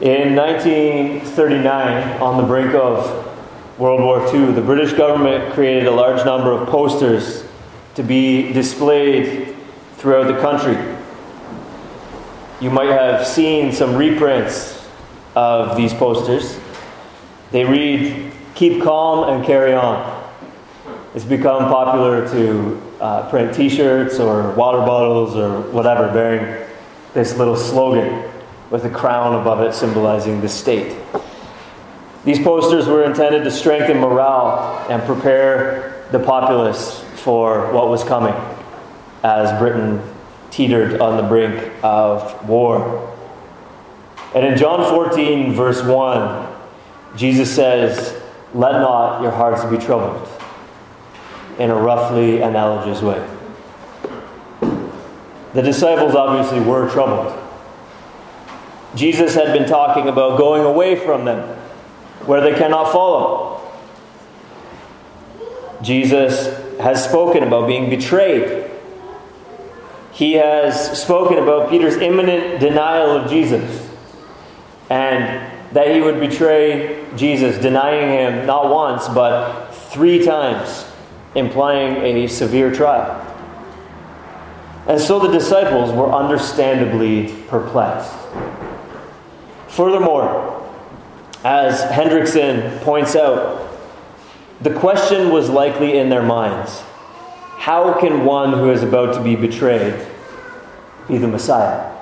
In 1939, on the brink of World War II, the British government created a large number of posters to be displayed throughout the country. You might have seen some reprints of these posters. They read, Keep calm and carry on. It's become popular to uh, print t shirts or water bottles or whatever bearing this little slogan with a crown above it symbolizing the state. These posters were intended to strengthen morale and prepare the populace for what was coming as Britain teetered on the brink of war. And in John 14, verse 1, Jesus says, Let not your hearts be troubled, in a roughly analogous way. The disciples obviously were troubled. Jesus had been talking about going away from them, where they cannot follow. Jesus has spoken about being betrayed. He has spoken about Peter's imminent denial of Jesus and that he would betray Jesus, denying him not once, but three times, implying a severe trial. And so the disciples were understandably perplexed. Furthermore, as Hendriksen points out, the question was likely in their minds how can one who is about to be betrayed be the Messiah?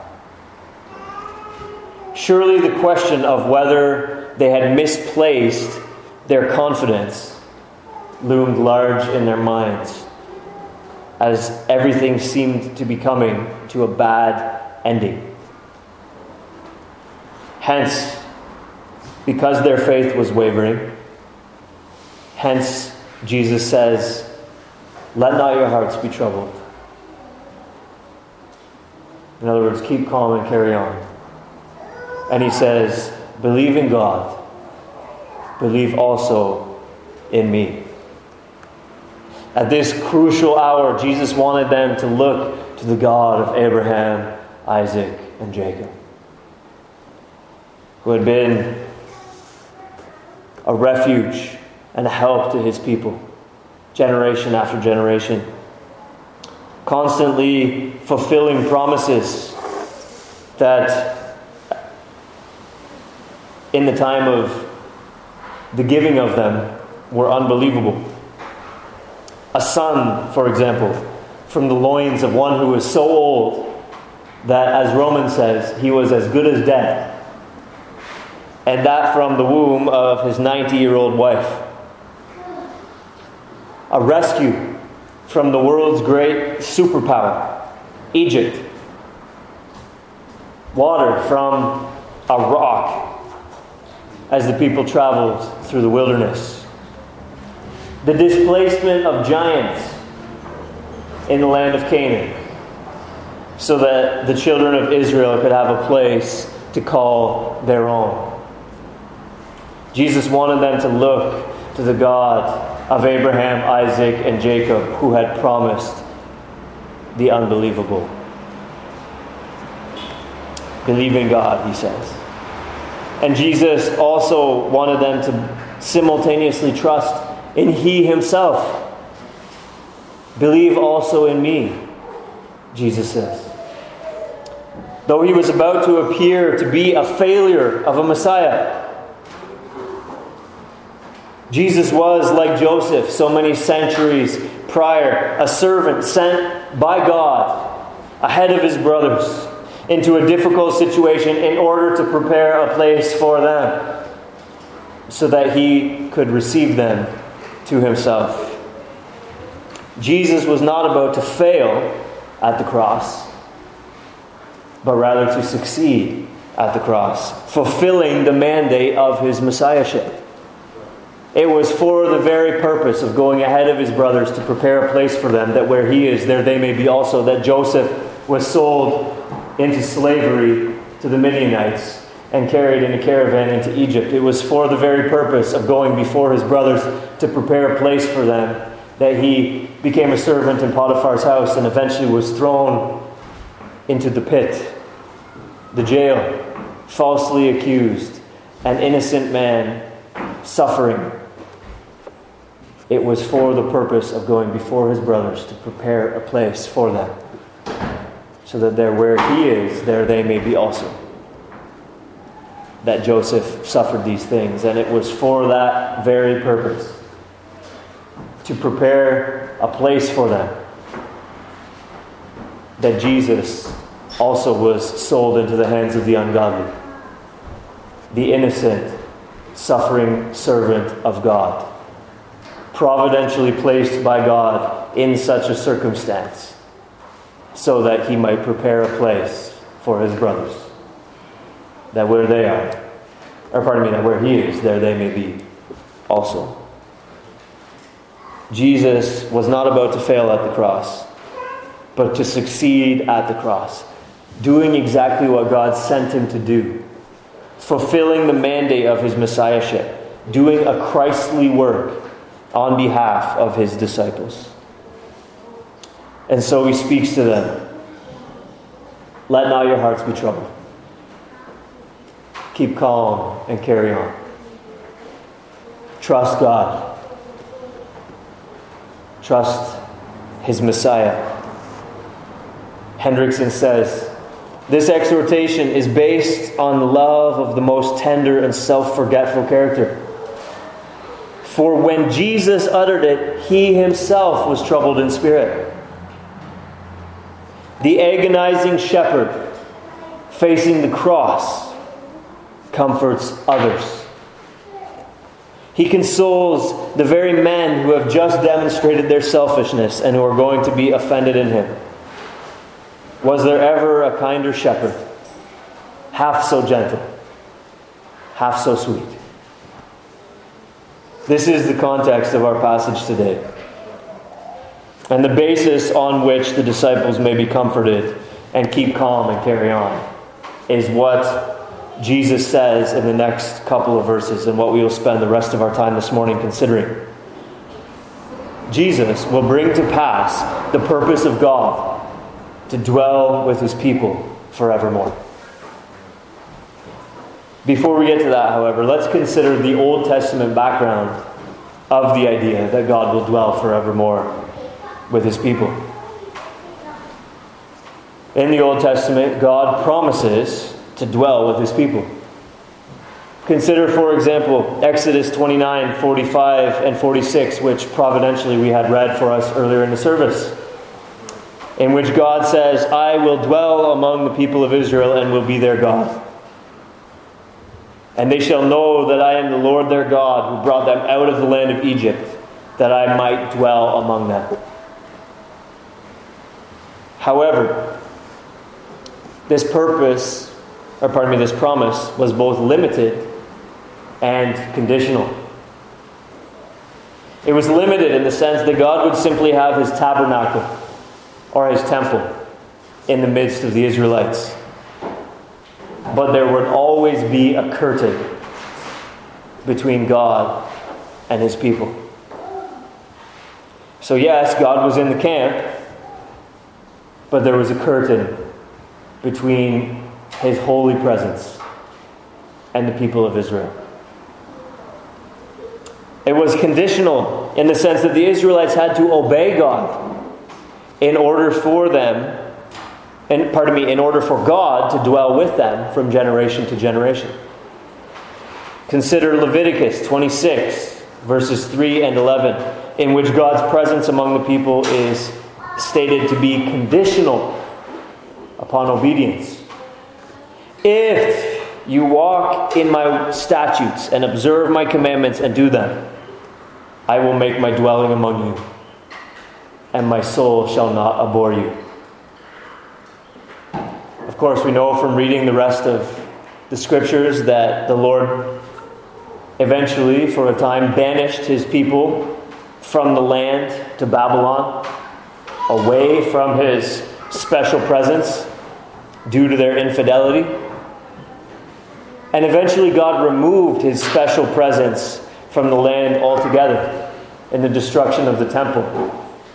Surely the question of whether they had misplaced their confidence loomed large in their minds as everything seemed to be coming to a bad ending. Hence, because their faith was wavering, hence Jesus says, Let not your hearts be troubled. In other words, keep calm and carry on. And he says, Believe in God, believe also in me. At this crucial hour, Jesus wanted them to look to the God of Abraham, Isaac, and Jacob who had been a refuge and a help to his people, generation after generation, constantly fulfilling promises that in the time of the giving of them were unbelievable. A son, for example, from the loins of one who was so old that, as Romans says, he was as good as dead and that from the womb of his 90 year old wife. A rescue from the world's great superpower, Egypt. Water from a rock as the people traveled through the wilderness. The displacement of giants in the land of Canaan so that the children of Israel could have a place to call their own. Jesus wanted them to look to the God of Abraham, Isaac, and Jacob, who had promised the unbelievable. Believe in God, he says. And Jesus also wanted them to simultaneously trust in He Himself. Believe also in me, Jesus says. Though he was about to appear to be a failure of a Messiah, Jesus was, like Joseph, so many centuries prior, a servant sent by God ahead of his brothers into a difficult situation in order to prepare a place for them so that he could receive them to himself. Jesus was not about to fail at the cross, but rather to succeed at the cross, fulfilling the mandate of his messiahship. It was for the very purpose of going ahead of his brothers to prepare a place for them, that where he is, there they may be also. That Joseph was sold into slavery to the Midianites and carried in a caravan into Egypt. It was for the very purpose of going before his brothers to prepare a place for them that he became a servant in Potiphar's house and eventually was thrown into the pit, the jail, falsely accused, an innocent man suffering. It was for the purpose of going before his brothers to prepare a place for them, so that there where he is, there they may be also. That Joseph suffered these things, and it was for that very purpose to prepare a place for them that Jesus also was sold into the hands of the ungodly, the innocent, suffering servant of God, providentially placed by God in such a circumstance so that he might prepare a place for his brothers, that where they are, or pardon me, that where he is, there they may be also. Jesus was not about to fail at the cross, but to succeed at the cross doing exactly what God sent him to do, fulfilling the mandate of his messiahship, doing a Christly work on behalf of his disciples. And so he speaks to them Let not your hearts be troubled. Keep calm and carry on. Trust God. Trust his Messiah. Hendriksen says, this exhortation is based on love of the most tender and self forgetful character. For when Jesus uttered it, he himself was troubled in spirit. The agonizing shepherd facing the cross comforts others. He consoles the very men who have just demonstrated their selfishness and who are going to be offended in him. Was there ever a kinder shepherd? Half so gentle, half so sweet. This is the context of our passage today. And the basis on which the disciples may be comforted and keep calm and carry on is what Jesus says in the next couple of verses and what we will spend the rest of our time this morning considering. Jesus will bring to pass the purpose of God to dwell with his people forevermore. Before we get to that, however, let's consider the Old Testament background of the idea that God will dwell forevermore with his people. In the Old Testament, God promises to dwell with his people. Consider, for example, Exodus 29 45 and 46, which providentially we had read for us earlier in the service in which God says, I will dwell among the people of Israel and will be their God. And they shall know that I am the Lord their God who brought them out of the land of Egypt, that I might dwell among them. However, this purpose, or pardon me, this promise was both limited and conditional. It was limited in the sense that God would simply have his tabernacle or his temple in the midst of the Israelites. But there would always be a curtain between God and his people. So, yes, God was in the camp, but there was a curtain between his holy presence and the people of Israel. It was conditional in the sense that the Israelites had to obey God in order for them, and pardon me, in order for God to dwell with them from generation to generation. Consider Leviticus 26, verses 3 and 11, in which God's presence among the people is stated to be conditional upon obedience. If you walk in my statutes and observe my commandments and do them, I will make my dwelling among you and my soul shall not abhor you. Of course, we know from reading the rest of the scriptures that the Lord eventually, for a time, banished his people from the land to Babylon, away from his special presence due to their infidelity. And eventually, God removed his special presence from the land altogether in the destruction of the temple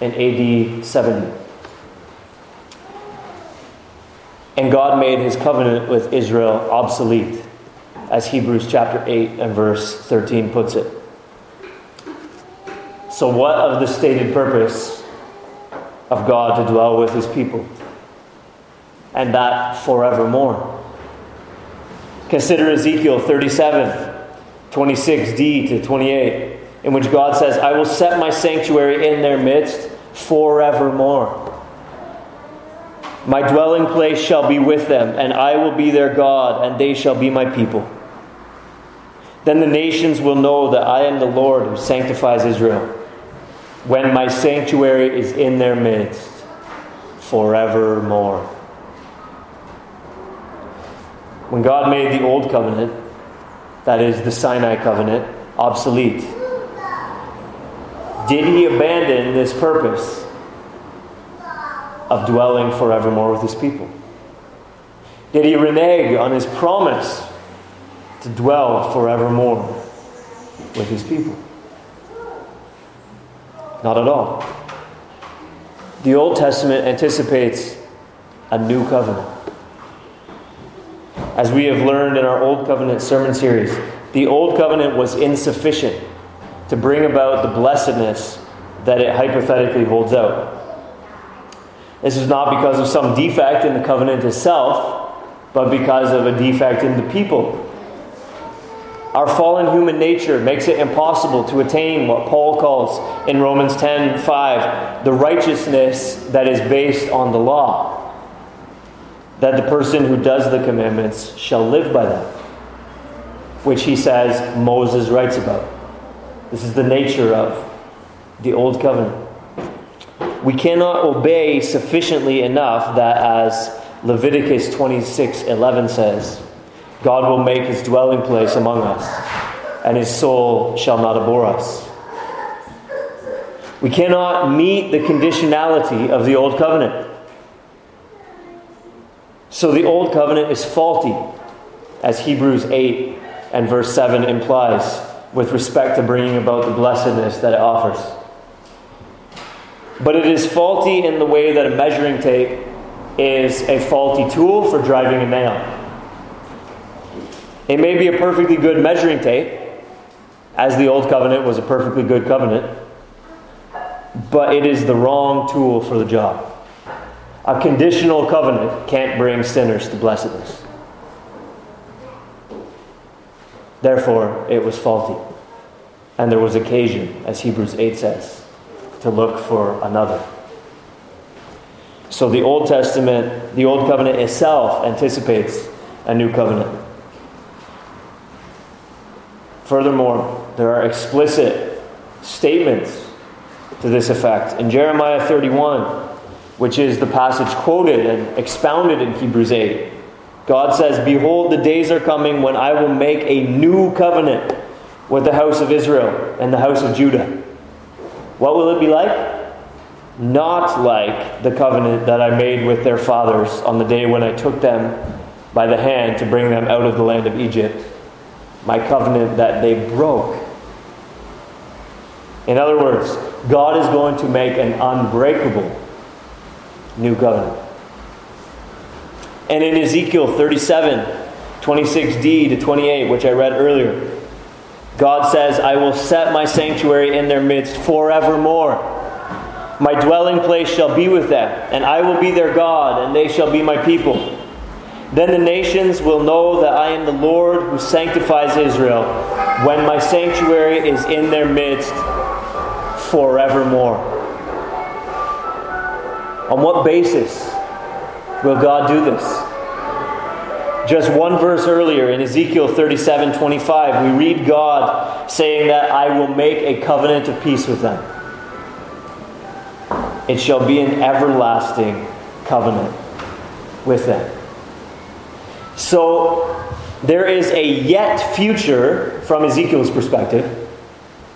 in AD 70. And God made his covenant with Israel obsolete, as Hebrews chapter 8 and verse 13 puts it. So, what of the stated purpose of God to dwell with his people? And that forevermore. Consider Ezekiel 37, 26d to 28, in which God says, I will set my sanctuary in their midst forevermore. My dwelling place shall be with them, and I will be their God, and they shall be my people. Then the nations will know that I am the Lord who sanctifies Israel, when my sanctuary is in their midst forevermore. When God made the old covenant, that is the Sinai covenant, obsolete, did he abandon this purpose of dwelling forevermore with his people? Did he renege on his promise to dwell forevermore with his people? Not at all. The Old Testament anticipates a new covenant. As we have learned in our Old Covenant sermon series, the Old Covenant was insufficient to bring about the blessedness that it hypothetically holds out. This is not because of some defect in the covenant itself, but because of a defect in the people. Our fallen human nature makes it impossible to attain what Paul calls in Romans 10:5 the righteousness that is based on the law. That the person who does the commandments shall live by them, which he says Moses writes about. This is the nature of the old covenant. We cannot obey sufficiently enough that as Leviticus 26:11 says, God will make his dwelling place among us, and his soul shall not abhor us. We cannot meet the conditionality of the old covenant. So the old covenant is faulty, as Hebrews 8 and verse 7 implies, with respect to bringing about the blessedness that it offers. But it is faulty in the way that a measuring tape is a faulty tool for driving a nail. It may be a perfectly good measuring tape, as the Old Covenant was a perfectly good covenant, but it is the wrong tool for the job. A conditional covenant can't bring sinners to blessedness. Therefore, it was faulty. And there was occasion, as Hebrews 8 says, to look for another. So the Old Testament, the Old Covenant itself anticipates a new covenant. Furthermore, there are explicit statements to this effect. In Jeremiah 31, which is the passage quoted and expounded in Hebrews 8, God says, Behold, the days are coming when I will make a new covenant with the house of Israel and the house of Judah. What will it be like? Not like the covenant that I made with their fathers on the day when I took them by the hand to bring them out of the land of Egypt my covenant that they broke. In other words, God is going to make an unbreakable new covenant. And in Ezekiel 37, 26d to 28, which I read earlier, God says, I will set my sanctuary in their midst forevermore. My dwelling place shall be with them, and I will be their God, and they shall be my people. Then the nations will know that I am the Lord who sanctifies Israel when my sanctuary is in their midst forevermore. On what basis will God do this? Just one verse earlier in Ezekiel 37 25, we read God saying that I will make a covenant of peace with them. It shall be an everlasting covenant with them. So there is a yet future from Ezekiel's perspective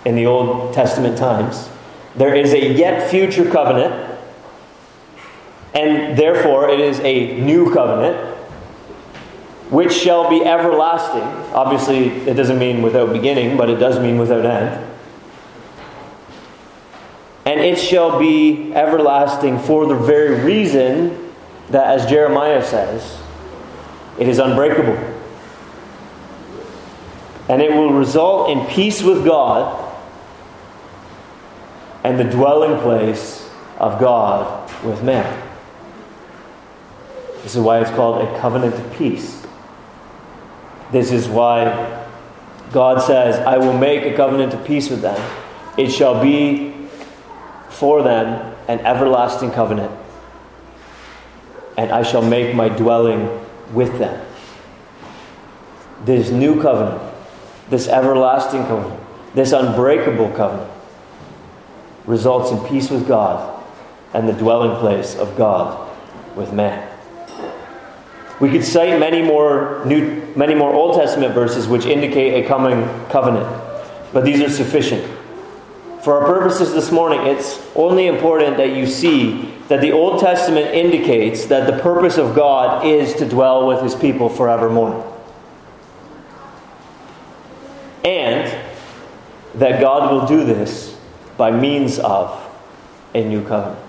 in the Old Testament times. There is a yet future covenant, and therefore it is a new covenant which shall be everlasting. Obviously, it doesn't mean without beginning, but it does mean without end. And it shall be everlasting for the very reason that, as Jeremiah says, it is unbreakable. And it will result in peace with God and the dwelling place of God with man. This is why it's called a covenant of peace. This is why God says, I will make a covenant of peace with them. It shall be for them an everlasting covenant, and I shall make my dwelling with them. This new covenant, this everlasting covenant, this unbreakable covenant results in peace with God and the dwelling place of God with man. We could cite many more new, many more Old Testament verses which indicate a coming covenant, but these are sufficient. For our purposes this morning, it's only important that you see that the Old Testament indicates that the purpose of God is to dwell with his people forevermore. And that God will do this by means of a new covenant.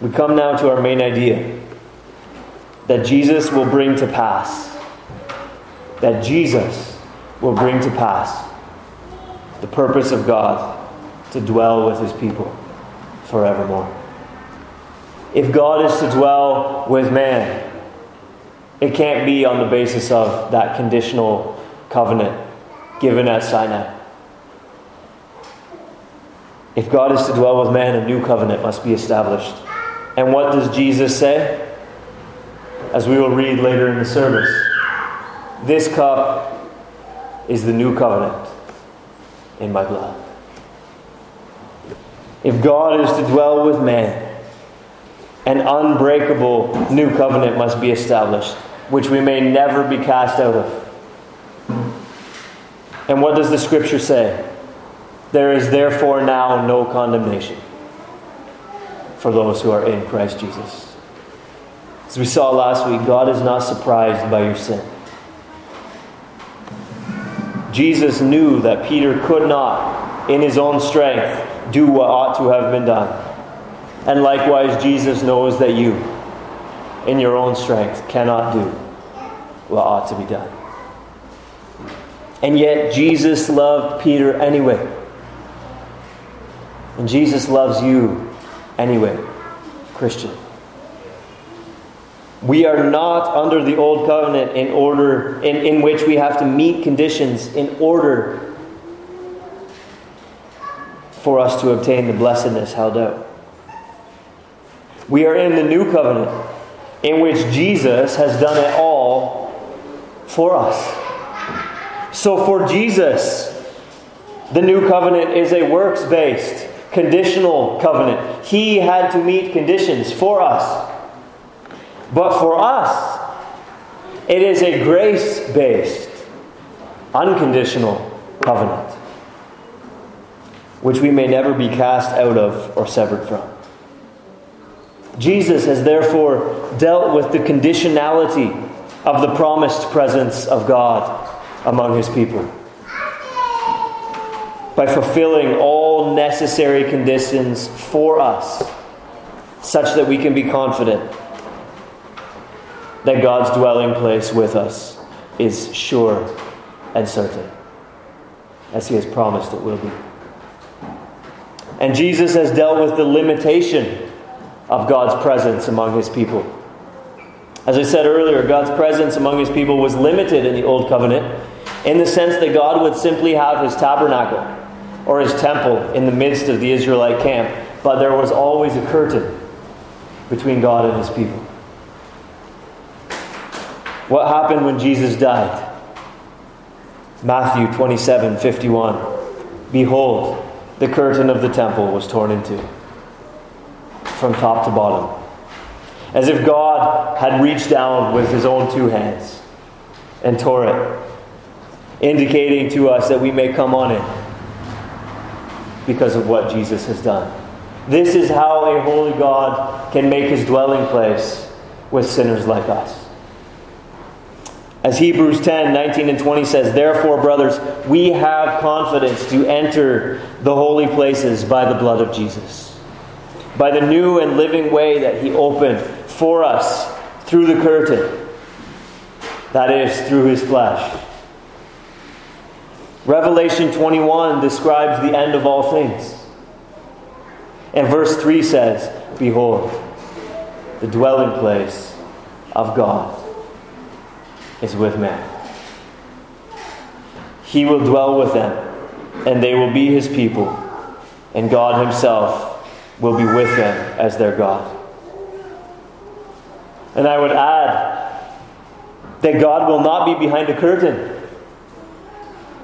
We come now to our main idea that Jesus will bring to pass. That Jesus will bring to pass the purpose of God to dwell with his people forevermore. If God is to dwell with man, it can't be on the basis of that conditional covenant given at Sinai. If God is to dwell with man, a new covenant must be established. And what does Jesus say? As we will read later in the service. This cup is the new covenant in my blood. If God is to dwell with man, an unbreakable new covenant must be established, which we may never be cast out of. And what does the scripture say? There is therefore now no condemnation for those who are in Christ Jesus. As we saw last week, God is not surprised by your sin. Jesus knew that Peter could not, in his own strength, do what ought to have been done. And likewise, Jesus knows that you, in your own strength, cannot do what ought to be done. And yet, Jesus loved Peter anyway. And Jesus loves you anyway, Christian. We are not under the old covenant in order in, in which we have to meet conditions in order for us to obtain the blessedness held out. We are in the new covenant in which Jesus has done it all for us. So for Jesus, the new covenant is a works based, conditional covenant. He had to meet conditions for us. But for us, it is a grace based, unconditional covenant, which we may never be cast out of or severed from. Jesus has therefore dealt with the conditionality of the promised presence of God among his people by fulfilling all necessary conditions for us, such that we can be confident that God's dwelling place with us is sure and certain, as He has promised it will be. And Jesus has dealt with the limitation of God's presence among His people. As I said earlier, God's presence among His people was limited in the Old Covenant in the sense that God would simply have His tabernacle or His temple in the midst of the Israelite camp, but there was always a curtain between God and His people. What happened when Jesus died? Matthew 27 51. Behold, the curtain of the temple was torn in two from top to bottom. As if God had reached down with his own two hands and tore it, indicating to us that we may come on it because of what Jesus has done. This is how a holy God can make his dwelling place with sinners like us. As Hebrews 10 19 and 20 says, Therefore, brothers, we have confidence to enter the holy places by the blood of Jesus, by the new and living way that He opened for us through the curtain. That is, through His flesh. Revelation 21 describes the end of all things. And verse 3 says, Behold, the dwelling place of God is with man. He will dwell with them, and they will be his people, and God himself will be with them as their God. And I would add that God will not be behind a curtain.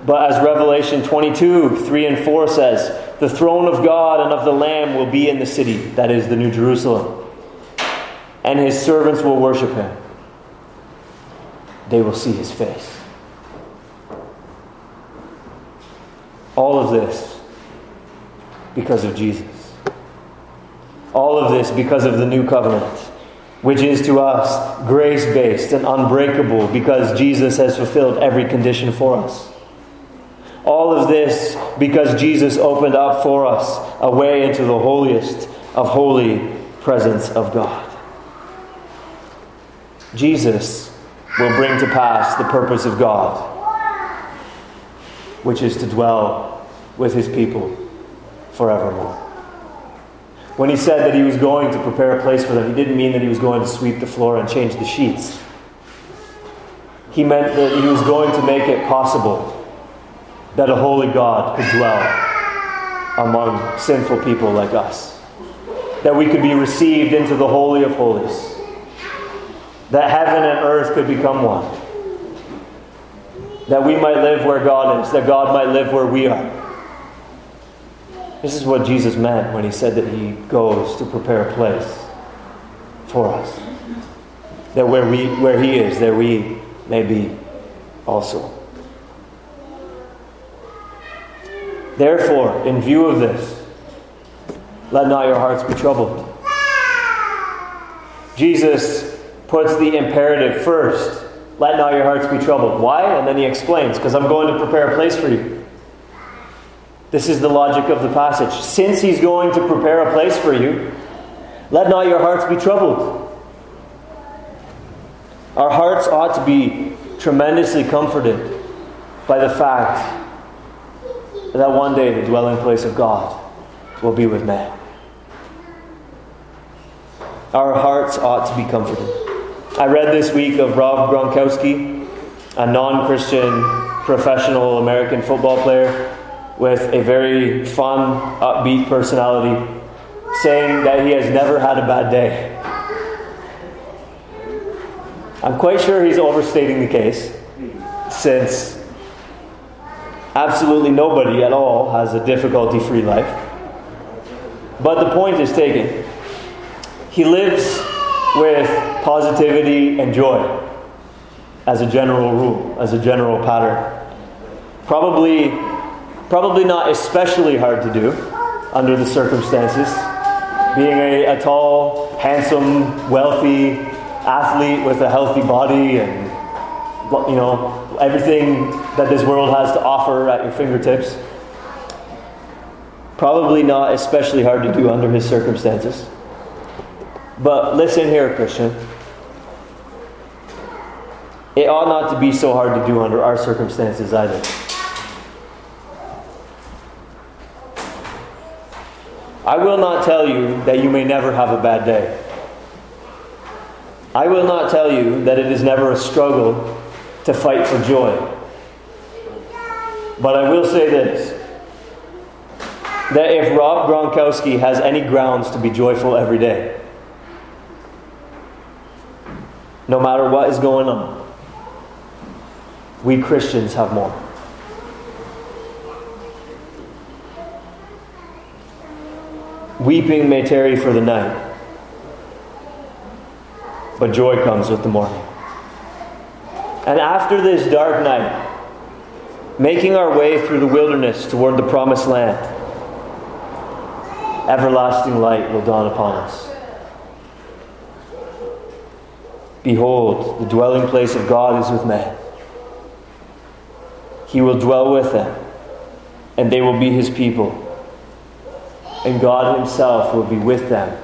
But as Revelation 22 3 and 4 says, the throne of God and of the Lamb will be in the city, that is, the New Jerusalem, and his servants will worship him. They will see his face. All of this because of Jesus. All of this because of the new covenant, which is to us grace based and unbreakable because Jesus has fulfilled every condition for us. All of this because Jesus opened up for us a way into the holiest of holy presence of God. Jesus will bring to pass the purpose of God, which is to dwell with his people forevermore. When he said that he was going to prepare a place for them, he didn't mean that he was going to sweep the floor and change the sheets. He meant that he was going to make it possible that a holy God could dwell among sinful people like us. That we could be received into the Holy of Holies. That heaven and earth could become one. That we might live where God is. That God might live where we are. This is what Jesus meant when he said that he goes to prepare a place for us. That where, we, where he is, there we may be also. Therefore, in view of this, let not your hearts be troubled. Jesus puts the imperative first. Let not your hearts be troubled. Why? And then he explains, because I'm going to prepare a place for you. This is the logic of the passage. Since he's going to prepare a place for you, let not your hearts be troubled. Our hearts ought to be tremendously comforted by the fact that one day the dwelling place of God will be with man. Our hearts ought to be comforted. I read this week of Rob Gronkowski, a non Christian professional American football player with a very fun, upbeat personality, saying that he has never had a bad day. I'm quite sure he's overstating the case, since absolutely nobody at all has a difficulty free life. But the point is taken. He lives with positivity and joy as a general rule, as a general pattern. Probably Probably not especially hard to do under the circumstances. Being a, a tall, handsome, wealthy athlete with a healthy body and you know everything that this world has to offer at your fingertips. Probably not especially hard to do under his circumstances. But listen here, Christian. It ought not to be so hard to do under our circumstances either. I will not tell you that you may never have a bad day. I will not tell you that it is never a struggle to fight for joy. But I will say this that if Rob Gronkowski has any grounds to be joyful every day, no matter what is going on, we Christians have more. Weeping may tarry for the night, but joy comes with the morning. And after this dark night, making our way through the wilderness toward the promised land, everlasting light will dawn upon us. Behold, the dwelling place of God is with men. He will dwell with them, and they will be his people and God Himself will be with them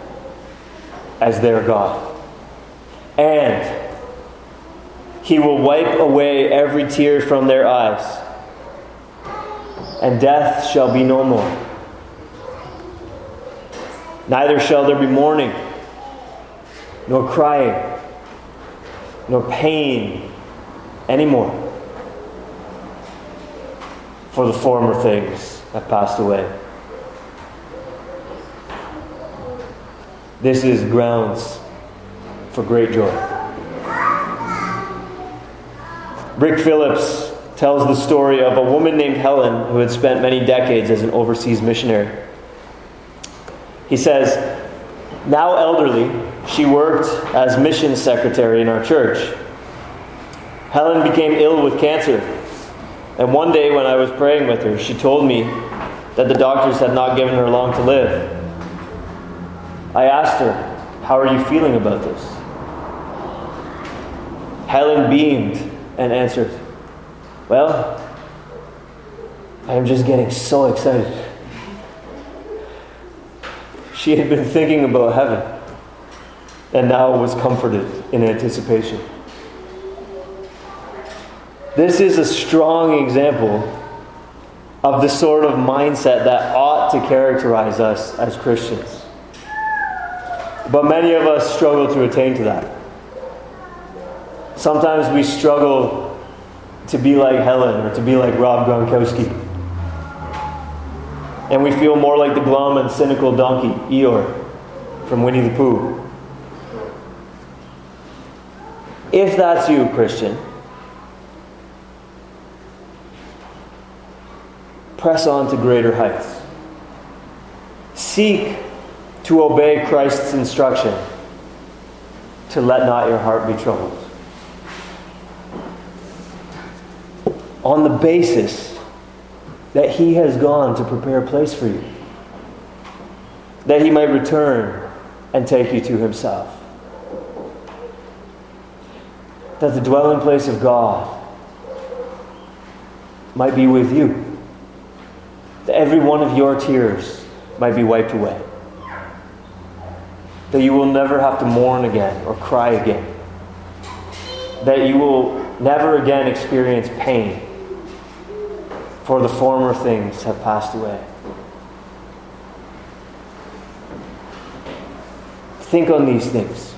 as their God. And He will wipe away every tear from their eyes, and death shall be no more. Neither shall there be mourning, nor crying, nor pain anymore. For the former things have passed away. This is grounds for great joy. Rick Phillips tells the story of a woman named Helen who had spent many decades as an overseas missionary. He says, now elderly, she worked as mission secretary in our church. Helen became ill with cancer, and one day when I was praying with her, she told me that the doctors had not given her long to live. I asked her, How are you feeling about this? Helen beamed and answered, Well, I am just getting so excited. She had been thinking about heaven and now was comforted in anticipation. This is a strong example of the sort of mindset that ought to characterize us as Christians. But many of us struggle to attain to that. Sometimes we struggle to be like Helen or to be like Rob Gronkowski. And we feel more like the glum and cynical donkey, Eeyore, from Winnie the Pooh. If that's you, Christian, press on to greater heights. Seek to obey Christ's instruction to let not your heart be troubled. On the basis that He has gone to prepare a place for you, that He might return and take you to Himself. That the dwelling place of God might be with you, that every one of your tears might be wiped away. That you will never have to mourn again or cry again, that you will never again experience pain, for the former things have passed away. Think on these things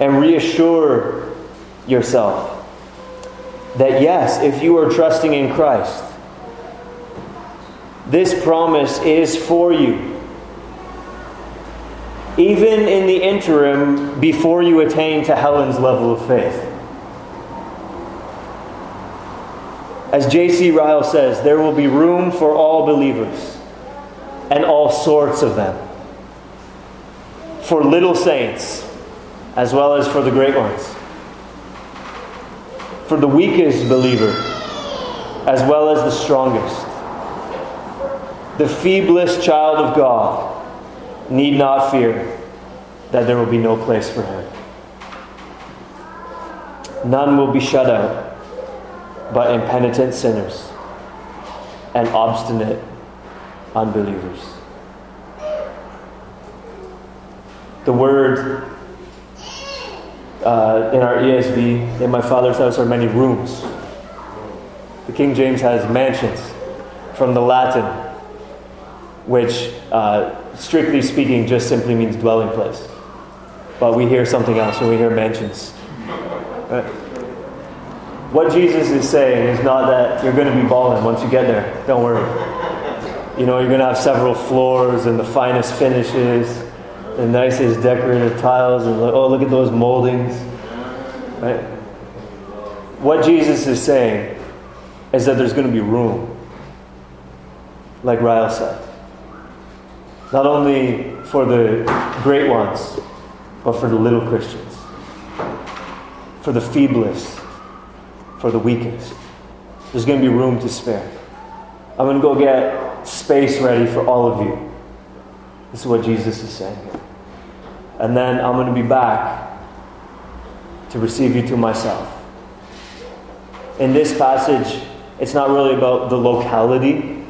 and reassure yourself that yes, if you are trusting in Christ, this promise is for you even in the interim before you attain to Helen's level of faith. As J.C. Ryle says, there will be room for all believers and all sorts of them. For little saints as well as for the great ones. For the weakest believer as well as the strongest. The feeblest child of God need not fear that there will be no place for him. None will be shut out but impenitent sinners and obstinate unbelievers. The word uh, in our ESV, in my father's house are many rooms. The King James has mansions from the Latin, which uh, strictly speaking, just simply means dwelling place. But we hear something else when we hear mansions. Right? What Jesus is saying is not that you're going to be balling once you get there. Don't worry. You know, you're going to have several floors and the finest finishes, the nicest decorative tiles, and oh, look at those moldings. Right? What Jesus is saying is that there's going to be room, like Ryle said not only for the great ones, but for the little Christians, for the feeblest, for the weakest. There's going to be room to spare. I'm going to go get space ready for all of you. This is what Jesus is saying. And then I'm going to be back to receive you to myself. In this passage, it's not really about the locality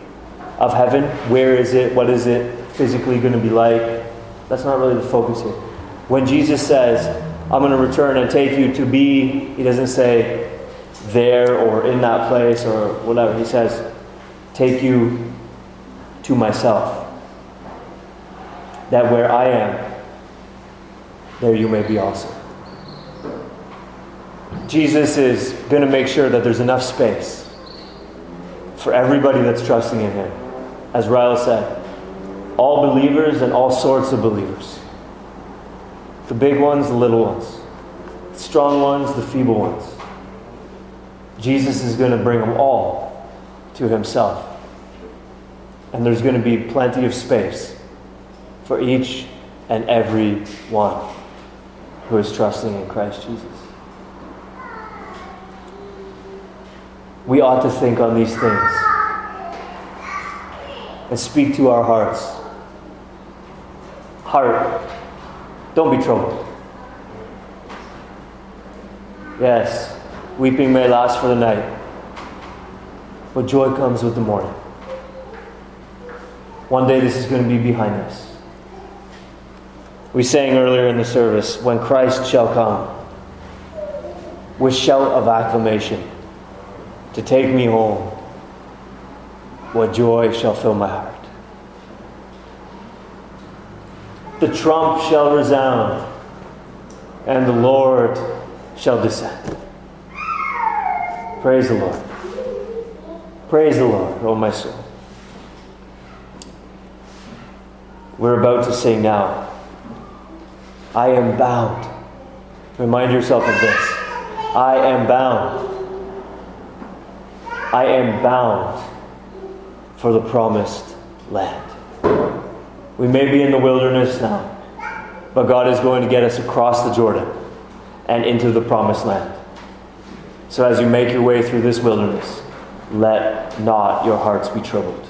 of heaven. Where is it? What is it? physically going to be like. That's not really the focus here. When Jesus says, I'm going to return and take you to be, he doesn't say there or in that place or whatever. He says, take you to myself. That where I am, there you may be also. Jesus is going to make sure that there's enough space for everybody that's trusting in him. As Ryle said, all believers and all sorts of believers. The big ones, the little ones. The strong ones, the feeble ones. Jesus is going to bring them all to himself. And there's going to be plenty of space for each and every one who is trusting in Christ Jesus. We ought to think on these things and speak to our hearts. Heart, don't be troubled. Yes, weeping may last for the night, but joy comes with the morning. One day this is going to be behind us. We sang earlier in the service, when Christ shall come, with shout of acclamation to take me home, what joy shall fill my heart. The trump shall resound, and the Lord shall descend. Praise the Lord. Praise the Lord, O oh my soul. We're about to sing now. I am bound. Remind yourself of this. I am bound. I am bound for the promised land. We may be in the wilderness now, but God is going to get us across the Jordan and into the promised land. So as you make your way through this wilderness, let not your hearts be troubled.